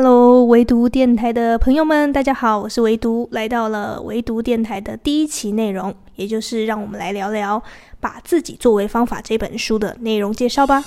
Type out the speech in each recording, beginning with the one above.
Hello，唯独电台的朋友们，大家好，我是唯独，来到了唯独电台的第一期内容，也就是让我们来聊聊《把自己作为方法》这本书的内容介绍吧。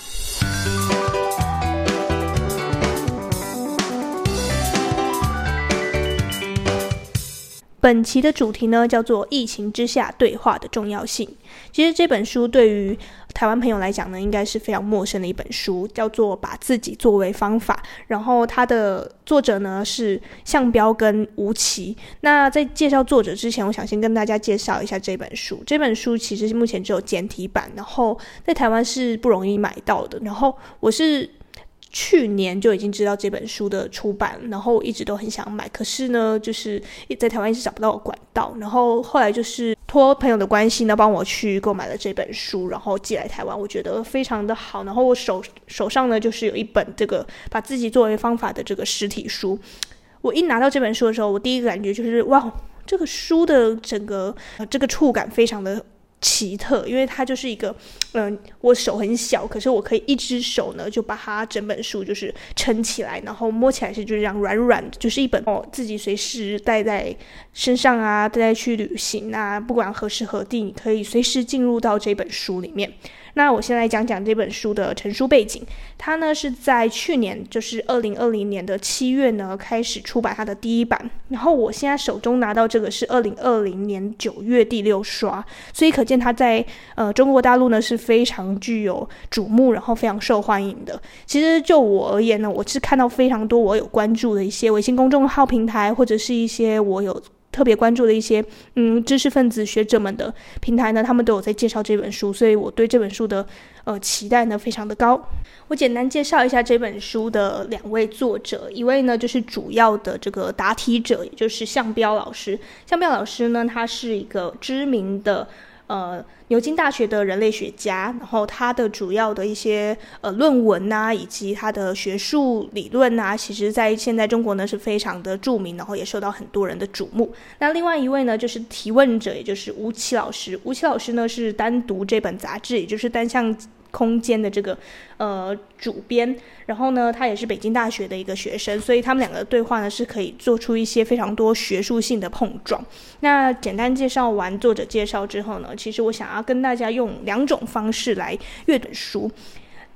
本期的主题呢，叫做“疫情之下对话的重要性”。其实这本书对于台湾朋友来讲呢，应该是非常陌生的一本书，叫做《把自己作为方法》。然后它的作者呢是项彪跟吴琦。那在介绍作者之前，我想先跟大家介绍一下这本书。这本书其实是目前只有简体版，然后在台湾是不容易买到的。然后我是。去年就已经知道这本书的出版，然后我一直都很想买，可是呢，就是在台湾一直找不到管道，然后后来就是托朋友的关系呢，帮我去购买了这本书，然后寄来台湾，我觉得非常的好，然后我手手上呢就是有一本这个把自己作为方法的这个实体书，我一拿到这本书的时候，我第一个感觉就是哇，这个书的整个这个触感非常的。奇特，因为它就是一个，嗯，我手很小，可是我可以一只手呢就把它整本书就是撑起来，然后摸起来是就是这样软软的，就是一本哦自己随时带在身上啊，带在去旅行啊，不管何时何地，你可以随时进入到这本书里面。那我先来讲讲这本书的成书背景。它呢是在去年，就是二零二零年的七月呢开始出版它的第一版。然后我现在手中拿到这个是二零二零年九月第六刷，所以可见它在呃中国大陆呢是非常具有瞩目，然后非常受欢迎的。其实就我而言呢，我是看到非常多我有关注的一些微信公众号平台，或者是一些我有。特别关注的一些嗯知识分子学者们的平台呢，他们都有在介绍这本书，所以我对这本书的呃期待呢非常的高。我简单介绍一下这本书的两位作者，一位呢就是主要的这个答题者，也就是项彪老师。项彪老师呢，他是一个知名的。呃，牛津大学的人类学家，然后他的主要的一些呃论文呐、以及他的学术理论呐、其实在现在中国呢是非常的著名，然后也受到很多人的瞩目。那另外一位呢，就是提问者，也就是吴奇老师。吴奇老师呢是单独这本杂志，也就是单向。空间的这个呃主编，然后呢，他也是北京大学的一个学生，所以他们两个的对话呢是可以做出一些非常多学术性的碰撞。那简单介绍完作者介绍之后呢，其实我想要跟大家用两种方式来阅读书。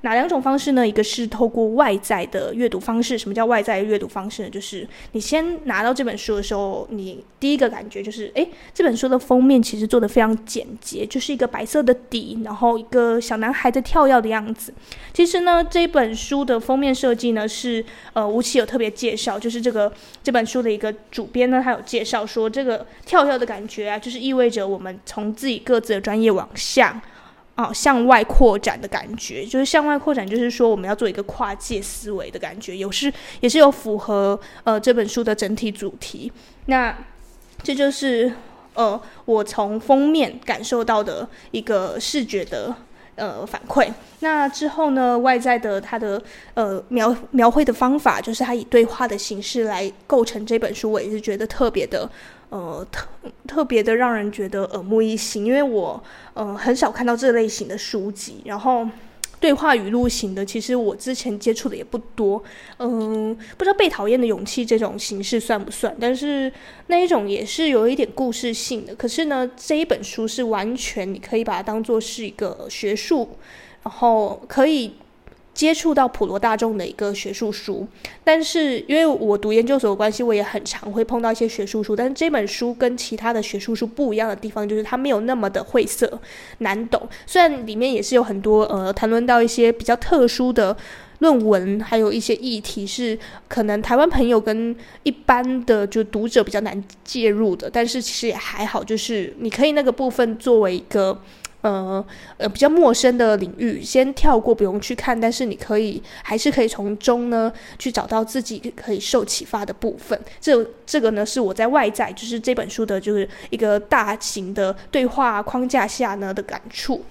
哪两种方式呢？一个是透过外在的阅读方式。什么叫外在的阅读方式呢？就是你先拿到这本书的时候，你第一个感觉就是，诶，这本书的封面其实做得非常简洁，就是一个白色的底，然后一个小男孩在跳跃的样子。其实呢，这本书的封面设计呢是，呃，吴奇有特别介绍，就是这个这本书的一个主编呢，他有介绍说，这个跳跃的感觉啊，就是意味着我们从自己各自的专业往下。啊，向外扩展的感觉，就是向外扩展，就是说我们要做一个跨界思维的感觉，有是也是有符合呃这本书的整体主题。那这就是呃我从封面感受到的一个视觉的呃反馈。那之后呢，外在的它的呃描描绘的方法，就是它以对话的形式来构成这本书，我也是觉得特别的。呃，特特别的让人觉得耳目一新，因为我呃很少看到这类型的书籍，然后对话语录型的，其实我之前接触的也不多。嗯、不知道被讨厌的勇气这种形式算不算？但是那一种也是有一点故事性的。可是呢，这一本书是完全你可以把它当做是一个学术，然后可以。接触到普罗大众的一个学术书，但是因为我读研究所的关系，我也很常会碰到一些学术书。但是这本书跟其他的学术书不一样的地方，就是它没有那么的晦涩难懂。虽然里面也是有很多呃谈论到一些比较特殊的论文，还有一些议题是可能台湾朋友跟一般的就读者比较难介入的，但是其实也还好，就是你可以那个部分作为一个。呃呃，比较陌生的领域，先跳过，不用去看。但是你可以，还是可以从中呢，去找到自己可以受启发的部分。这这个呢，是我在外在，就是这本书的，就是一个大型的对话框架下呢的感触。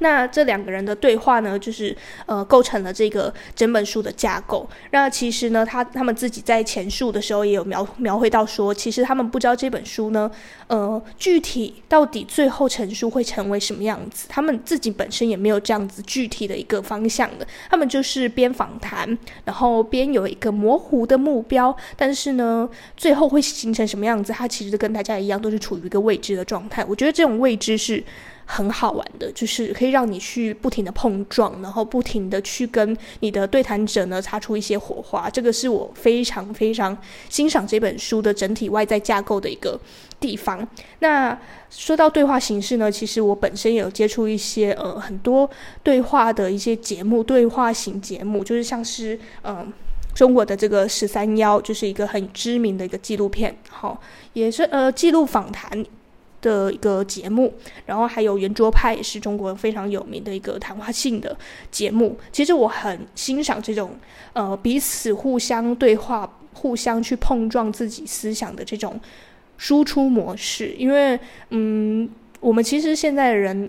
那这两个人的对话呢，就是呃构成了这个整本书的架构。那其实呢，他他们自己在前述的时候也有描描绘到说，其实他们不知道这本书呢，呃，具体到底最后成书会成为什么样子，他们自己本身也没有这样子具体的一个方向的。他们就是边访谈，然后边有一个模糊的目标，但是呢，最后会形成什么样子，他其实跟大家一样，都是处于一个未知的状态。我觉得这种未知是。很好玩的，就是可以让你去不停的碰撞，然后不停的去跟你的对谈者呢擦出一些火花。这个是我非常非常欣赏这本书的整体外在架构的一个地方。那说到对话形式呢，其实我本身也有接触一些呃很多对话的一些节目，对话型节目，就是像是嗯、呃、中国的这个十三邀，就是一个很知名的一个纪录片，好，也是呃记录访谈。的一个节目，然后还有圆桌派也是中国非常有名的一个谈话性的节目。其实我很欣赏这种呃彼此互相对话、互相去碰撞自己思想的这种输出模式。因为嗯，我们其实现在的人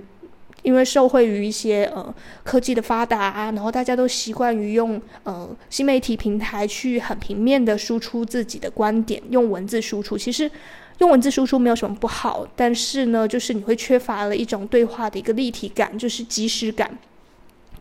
因为受惠于一些呃科技的发达啊，然后大家都习惯于用呃新媒体平台去很平面的输出自己的观点，用文字输出。其实。用文字输出没有什么不好，但是呢，就是你会缺乏了一种对话的一个立体感，就是即时感。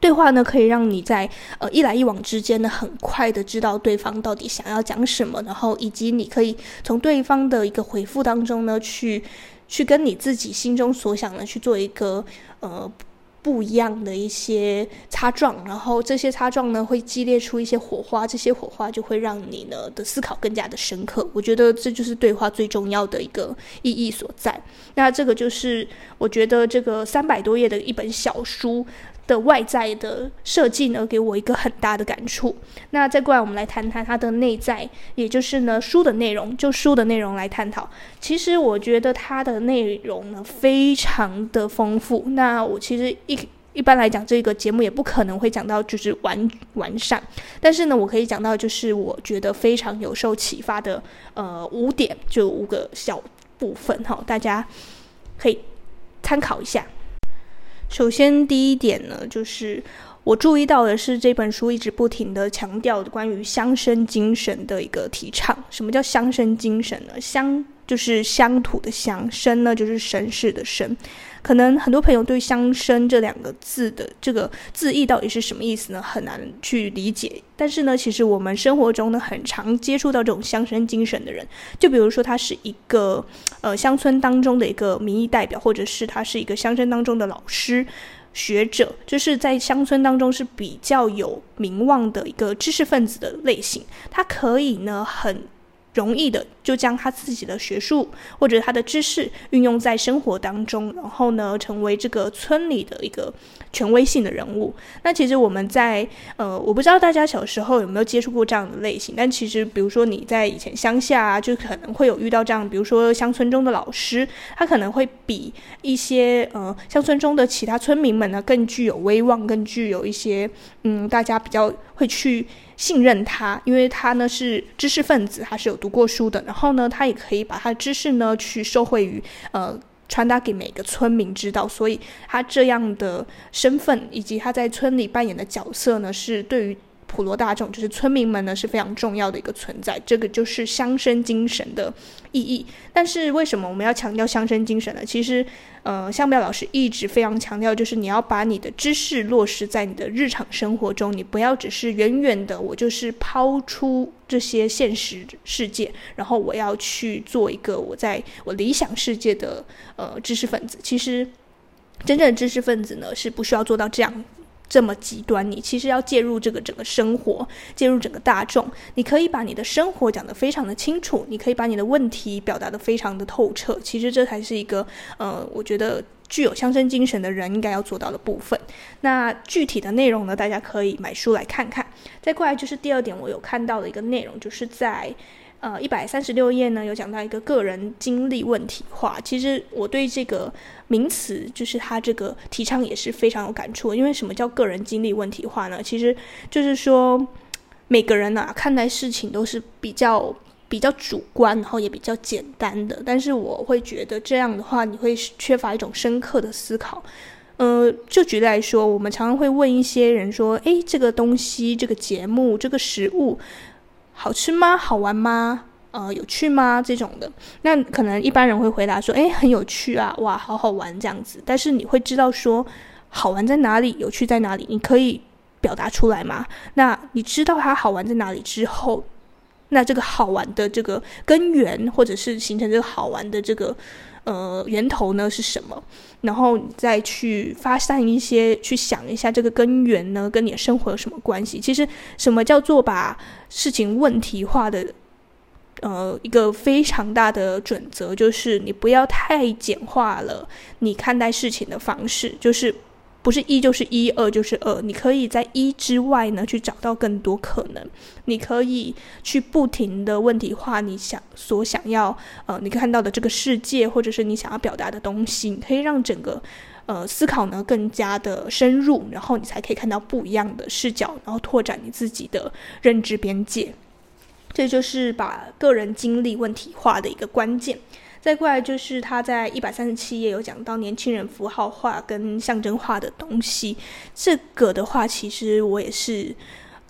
对话呢，可以让你在呃一来一往之间呢，很快的知道对方到底想要讲什么，然后以及你可以从对方的一个回复当中呢，去去跟你自己心中所想的去做一个呃。不一样的一些擦撞，然后这些擦撞呢，会激烈出一些火花，这些火花就会让你呢的思考更加的深刻。我觉得这就是对话最重要的一个意义所在。那这个就是我觉得这个三百多页的一本小书的外在的设计呢，给我一个很大的感触。那再过来，我们来谈谈它的内在，也就是呢书的内容。就书的内容来探讨，其实我觉得它的内容呢非常的丰富。那我其实一一般来讲，这个节目也不可能会讲到就是完完善，但是呢，我可以讲到就是我觉得非常有受启发的呃五点，就五个小部分哈，大家可以参考一下。首先，第一点呢，就是我注意到的是这本书一直不停地强调的关于乡绅精神的一个提倡。什么叫乡绅精神呢？乡就是乡土的乡，绅呢就是绅士的绅。可能很多朋友对“乡绅”这两个字的这个字义到底是什么意思呢？很难去理解。但是呢，其实我们生活中呢，很常接触到这种乡绅精神的人，就比如说他是一个呃乡村当中的一个民意代表，或者是他是一个乡村当中的老师、学者，就是在乡村当中是比较有名望的一个知识分子的类型。他可以呢很容易的就将他自己的学术或者他的知识运用在生活当中，然后呢，成为这个村里的一个权威性的人物。那其实我们在呃，我不知道大家小时候有没有接触过这样的类型，但其实比如说你在以前乡下啊，就可能会有遇到这样，比如说乡村中的老师，他可能会比一些呃乡村中的其他村民们呢更具有威望，更具有一些嗯，大家比较会去。信任他，因为他呢是知识分子，他是有读过书的。然后然后呢，他也可以把他的知识呢去受惠于呃传达给每个村民知道。所以他这样的身份以及他在村里扮演的角色呢，是对于普罗大众，就是村民们呢是非常重要的一个存在。这个就是乡绅精神的意义。但是为什么我们要强调乡绅精神呢？其实。呃，向标老师一直非常强调，就是你要把你的知识落实在你的日常生活中，你不要只是远远的，我就是抛出这些现实世界，然后我要去做一个我在我理想世界的呃知识分子。其实，真正的知识分子呢，是不需要做到这样。这么极端，你其实要介入这个整个生活，介入整个大众，你可以把你的生活讲得非常的清楚，你可以把你的问题表达得非常的透彻。其实这才是一个，呃，我觉得具有乡绅精神的人应该要做到的部分。那具体的内容呢，大家可以买书来看看。再过来就是第二点，我有看到的一个内容，就是在。呃，一百三十六页呢，有讲到一个个人经历问题化。其实我对这个名词，就是他这个提倡也是非常有感触。因为什么叫个人经历问题化呢？其实就是说，每个人啊看待事情都是比较比较主观，然后也比较简单的。但是我会觉得这样的话，你会缺乏一种深刻的思考。呃，就举例来说，我们常常会问一些人说：“诶，这个东西、这个节目、这个食物好吃吗？好玩吗？呃，有趣吗？”这种的，那可能一般人会回答说：“诶，很有趣啊，哇，好好玩这样子。”但是你会知道说好玩在哪里，有趣在哪里？你可以表达出来吗？那你知道它好玩在哪里之后，那这个好玩的这个根源，或者是形成这个好玩的这个。呃，源头呢是什么？然后你再去发散一些，去想一下这个根源呢，跟你的生活有什么关系？其实，什么叫做把事情问题化的？呃，一个非常大的准则就是，你不要太简化了你看待事情的方式，就是。不是一就是一，二就是二。你可以在一之外呢，去找到更多可能。你可以去不停的问题化你想所想要呃，你看到的这个世界，或者是你想要表达的东西，你可以让整个呃思考呢更加的深入，然后你才可以看到不一样的视角，然后拓展你自己的认知边界。这就是把个人经历问题化的一个关键。再过来就是他在一百三十七页有讲到年轻人符号化跟象征化的东西，这个的话，其实我也是。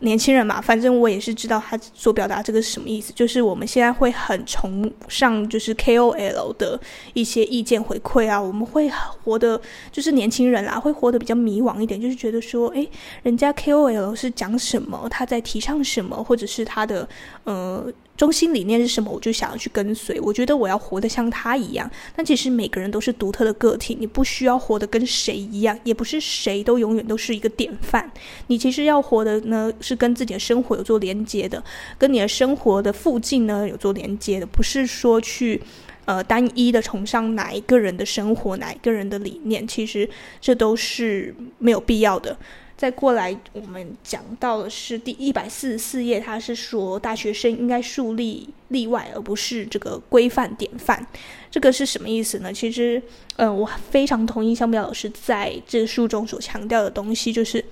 年轻人嘛，反正我也是知道他所表达这个是什么意思，就是我们现在会很崇尚就是 KOL 的一些意见回馈啊，我们会活得就是年轻人啦，会活得比较迷惘一点，就是觉得说，诶，人家 KOL 是讲什么，他在提倡什么，或者是他的呃中心理念是什么，我就想要去跟随。我觉得我要活得像他一样，但其实每个人都是独特的个体，你不需要活得跟谁一样，也不是谁都永远都是一个典范。你其实要活的呢。是跟自己的生活有做连接的，跟你的生活的附近呢有做连接的，不是说去呃单一的崇尚哪一个人的生活，哪一个人的理念，其实这都是没有必要的。再过来，我们讲到的是第一百四十四页，他是说大学生应该树立例外，而不是这个规范典范。这个是什么意思呢？其实，嗯、呃，我非常同意香标老师在这书中所强调的东西，就是。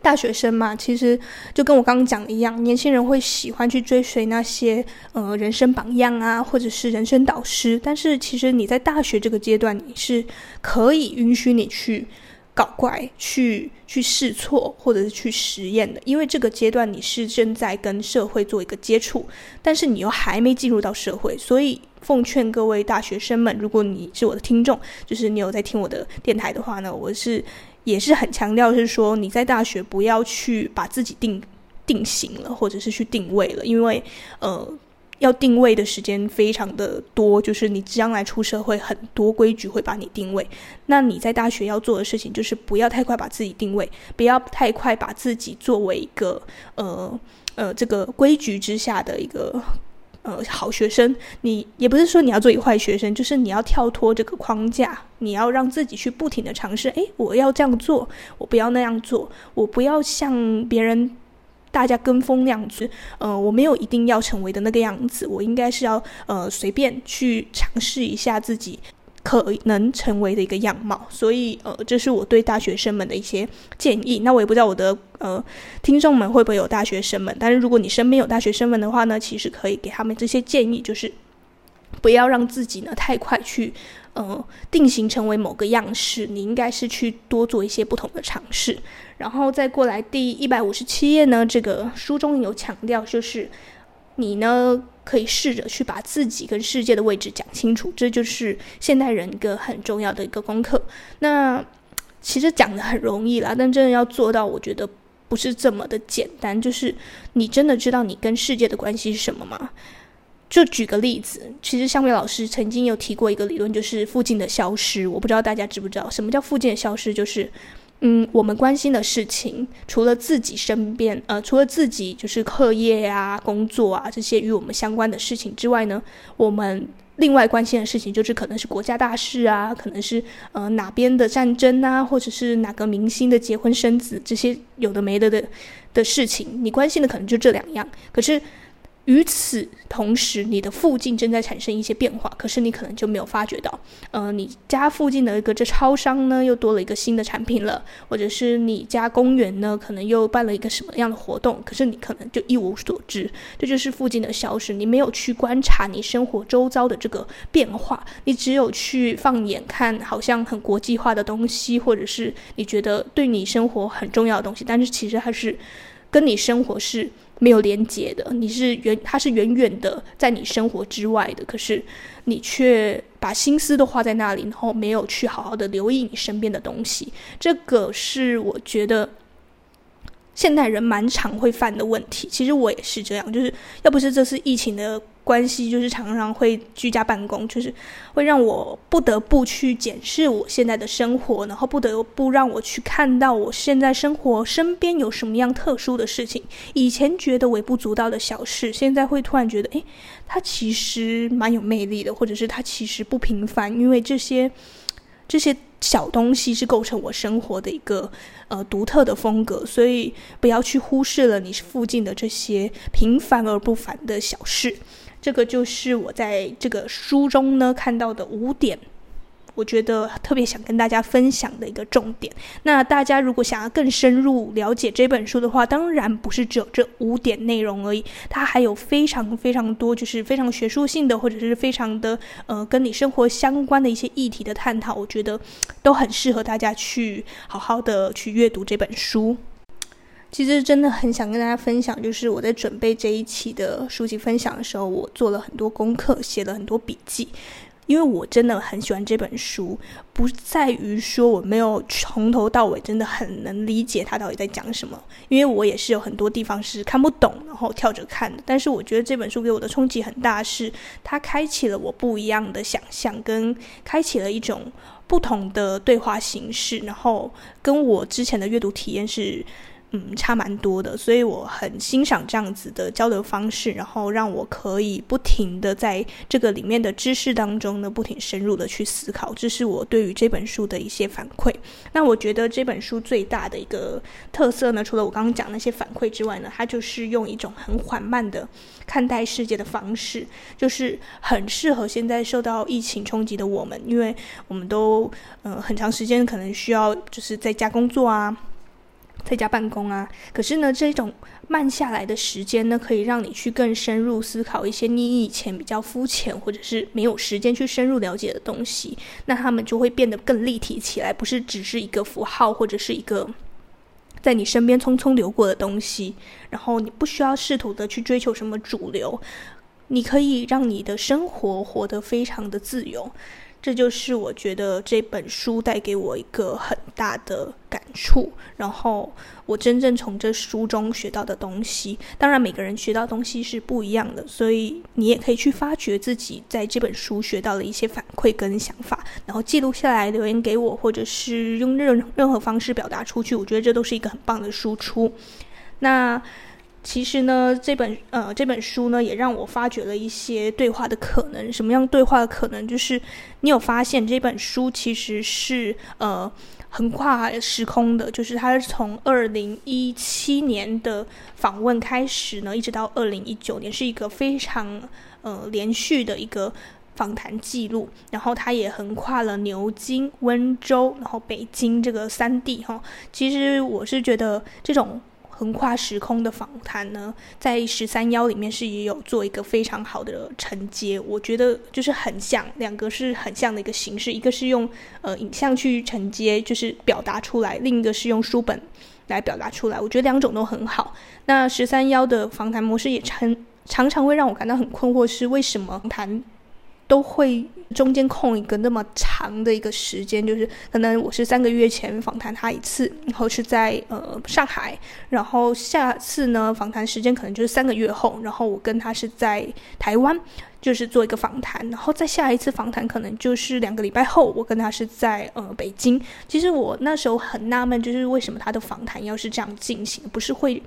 大学生嘛，其实就跟我刚刚讲的一样，年轻人会喜欢去追随那些呃人生榜样啊，或者是人生导师。但是其实你在大学这个阶段，你是可以允许你去搞怪、去去试错，或者是去实验的，因为这个阶段你是正在跟社会做一个接触，但是你又还没进入到社会，所以奉劝各位大学生们，如果你是我的听众，就是你有在听我的电台的话呢，我是。也是很强调，是说你在大学不要去把自己定定型了，或者是去定位了，因为呃，要定位的时间非常的多，就是你将来出社会，很多规矩会把你定位。那你在大学要做的事情，就是不要太快把自己定位，不要太快把自己作为一个呃呃这个规矩之下的一个。呃，好学生，你也不是说你要做一个坏学生，就是你要跳脱这个框架，你要让自己去不停的尝试。诶，我要这样做，我不要那样做，我不要像别人大家跟风那样子。呃，我没有一定要成为的那个样子，我应该是要呃随便去尝试一下自己。可能成为的一个样貌，所以呃，这是我对大学生们的一些建议。那我也不知道我的呃听众们会不会有大学生们，但是如果你身边有大学生们的话呢，其实可以给他们这些建议，就是不要让自己呢太快去呃定型成为某个样式，你应该是去多做一些不同的尝试。然后再过来第一百五十七页呢，这个书中有强调，就是你呢。可以试着去把自己跟世界的位置讲清楚，这就是现代人一个很重要的一个功课。那其实讲的很容易啦，但真的要做到，我觉得不是这么的简单。就是你真的知道你跟世界的关系是什么吗？就举个例子，其实香美老师曾经有提过一个理论，就是附近的消失。我不知道大家知不知道什么叫附近的消失，就是。嗯，我们关心的事情，除了自己身边，呃，除了自己就是课业啊、工作啊这些与我们相关的事情之外呢，我们另外关心的事情就是可能是国家大事啊，可能是呃哪边的战争啊，或者是哪个明星的结婚生子这些有的没的的的事情，你关心的可能就这两样。可是与此同时，你的附近正在产生一些变化，可是你可能就没有发觉到。呃，你家附近的一个这超商呢，又多了一个新的产品了，或者是你家公园呢，可能又办了一个什么样的活动，可是你可能就一无所知。这就是附近的消失，你没有去观察你生活周遭的这个变化，你只有去放眼看，好像很国际化的东西，或者是你觉得对你生活很重要的东西，但是其实它是跟你生活是。没有连接的，你是远，他是远远的在你生活之外的，可是你却把心思都花在那里，然后没有去好好的留意你身边的东西。这个是我觉得现代人蛮常会犯的问题。其实我也是这样，就是要不是这次疫情的。关系就是常常会居家办公，就是会让我不得不去检视我现在的生活，然后不得不让我去看到我现在生活身边有什么样特殊的事情。以前觉得微不足道的小事，现在会突然觉得，诶，它其实蛮有魅力的，或者是它其实不平凡，因为这些这些小东西是构成我生活的一个呃独特的风格，所以不要去忽视了你附近的这些平凡而不凡的小事。这个就是我在这个书中呢看到的五点，我觉得特别想跟大家分享的一个重点。那大家如果想要更深入了解这本书的话，当然不是只有这五点内容而已，它还有非常非常多，就是非常学术性的，或者是非常的呃跟你生活相关的一些议题的探讨，我觉得都很适合大家去好好的去阅读这本书。其实真的很想跟大家分享，就是我在准备这一期的书籍分享的时候，我做了很多功课，写了很多笔记，因为我真的很喜欢这本书，不在于说我没有从头到尾真的很能理解它到底在讲什么，因为我也是有很多地方是看不懂，然后跳着看的。但是我觉得这本书给我的冲击很大，是它开启了我不一样的想象，跟开启了一种不同的对话形式，然后跟我之前的阅读体验是。嗯，差蛮多的，所以我很欣赏这样子的交流方式，然后让我可以不停的在这个里面的知识当中呢，不停深入的去思考，这是我对于这本书的一些反馈。那我觉得这本书最大的一个特色呢，除了我刚刚讲那些反馈之外呢，它就是用一种很缓慢的看待世界的方式，就是很适合现在受到疫情冲击的我们，因为我们都呃很长时间可能需要就是在家工作啊。在家办公啊，可是呢，这种慢下来的时间呢，可以让你去更深入思考一些你以前比较肤浅或者是没有时间去深入了解的东西，那他们就会变得更立体起来，不是只是一个符号或者是一个在你身边匆匆流过的东西。然后你不需要试图的去追求什么主流，你可以让你的生活活得非常的自由。这就是我觉得这本书带给我一个很大的感触，然后我真正从这书中学到的东西。当然，每个人学到东西是不一样的，所以你也可以去发掘自己在这本书学到的一些反馈跟想法，然后记录下来留言给我，或者是用任任何方式表达出去。我觉得这都是一个很棒的输出。那。其实呢，这本呃这本书呢，也让我发掘了一些对话的可能。什么样对话的可能？就是你有发现这本书其实是呃横跨时空的，就是它是从二零一七年的访问开始呢，一直到二零一九年，是一个非常呃连续的一个访谈记录。然后它也横跨了牛津、温州，然后北京这个三地哈。其实我是觉得这种。横跨时空的访谈呢，在十三幺里面是也有做一个非常好的承接，我觉得就是很像，两个是很像的一个形式，一个是用呃影像去承接，就是表达出来，另一个是用书本来表达出来，我觉得两种都很好。那十三幺的访谈模式也常常常会让我感到很困惑，是为什么谈都会中间空一个那么长的一个时间，就是可能我是三个月前访谈他一次，然后是在呃上海，然后下次呢访谈时间可能就是三个月后，然后我跟他是在台湾，就是做一个访谈，然后再下一次访谈可能就是两个礼拜后，我跟他是在呃北京。其实我那时候很纳闷，就是为什么他的访谈要是这样进行，不是会？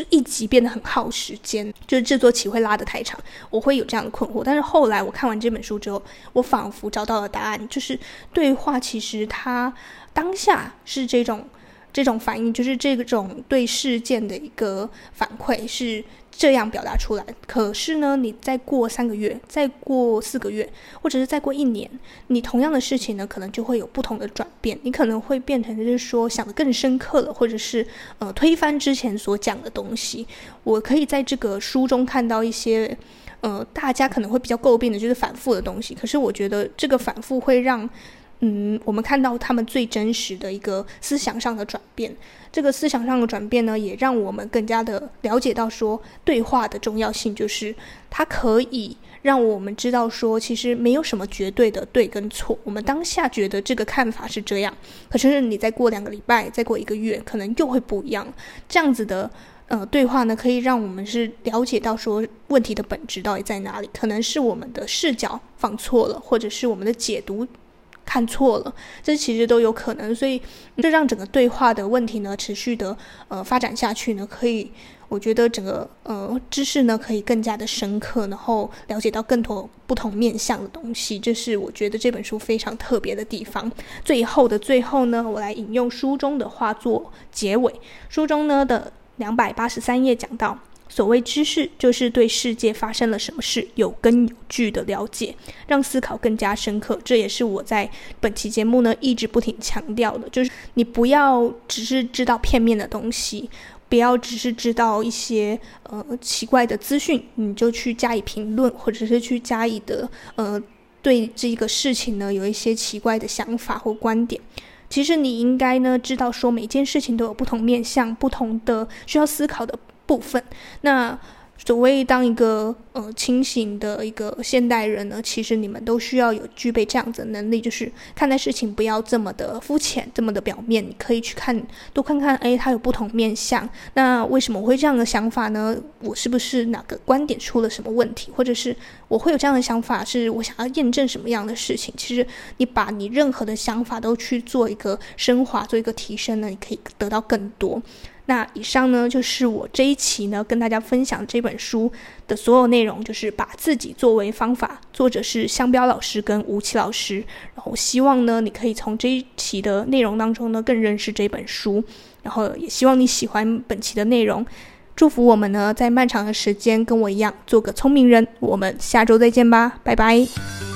就一集变得很耗时间，就是制作期会拉得太长，我会有这样的困惑。但是后来我看完这本书之后，我仿佛找到了答案，就是对话其实它当下是这种这种反应，就是这种对事件的一个反馈是这样表达出来。可是呢，你再过三个月，再过四个月，或者是再过一年，你同样的事情呢，可能就会有不同的转变。你可能会变成就是说想得更深刻了，或者是呃推翻之前所讲的东西。我可以在这个书中看到一些呃大家可能会比较诟病的就是反复的东西。可是我觉得这个反复会让。嗯，我们看到他们最真实的一个思想上的转变，这个思想上的转变呢，也让我们更加的了解到说，对话的重要性，就是它可以让我们知道说，其实没有什么绝对的对跟错。我们当下觉得这个看法是这样，可是你再过两个礼拜，再过一个月，可能又会不一样。这样子的呃对话呢，可以让我们是了解到说，问题的本质到底在哪里？可能是我们的视角放错了，或者是我们的解读。看错了，这其实都有可能，所以这让整个对话的问题呢持续的呃发展下去呢，可以我觉得整个呃知识呢可以更加的深刻，然后了解到更多不同面向的东西，这是我觉得这本书非常特别的地方。最后的最后呢，我来引用书中的话做结尾，书中呢的两百八十三页讲到。所谓知识，就是对世界发生了什么事有根有据的了解，让思考更加深刻。这也是我在本期节目呢一直不停强调的，就是你不要只是知道片面的东西，不要只是知道一些呃奇怪的资讯，你就去加以评论，或者是去加以的呃对这个事情呢有一些奇怪的想法或观点。其实你应该呢知道说每件事情都有不同面向，不同的需要思考的部分，那所谓当一个呃清醒的一个现代人呢，其实你们都需要有具备这样子的能力，就是看待事情不要这么的肤浅，这么的表面，你可以去看多看看，诶，它有不同面向。那为什么我会这样的想法呢？我是不是哪个观点出了什么问题，或者是我会有这样的想法，是我想要验证什么样的事情？其实你把你任何的想法都去做一个升华，做一个提升呢，你可以得到更多。那以上呢，就是我这一期呢跟大家分享这本书的所有内容，就是把自己作为方法。作者是香标老师跟吴奇老师。然后希望呢，你可以从这一期的内容当中呢更认识这本书。然后也希望你喜欢本期的内容。祝福我们呢在漫长的时间跟我一样做个聪明人。我们下周再见吧，拜拜。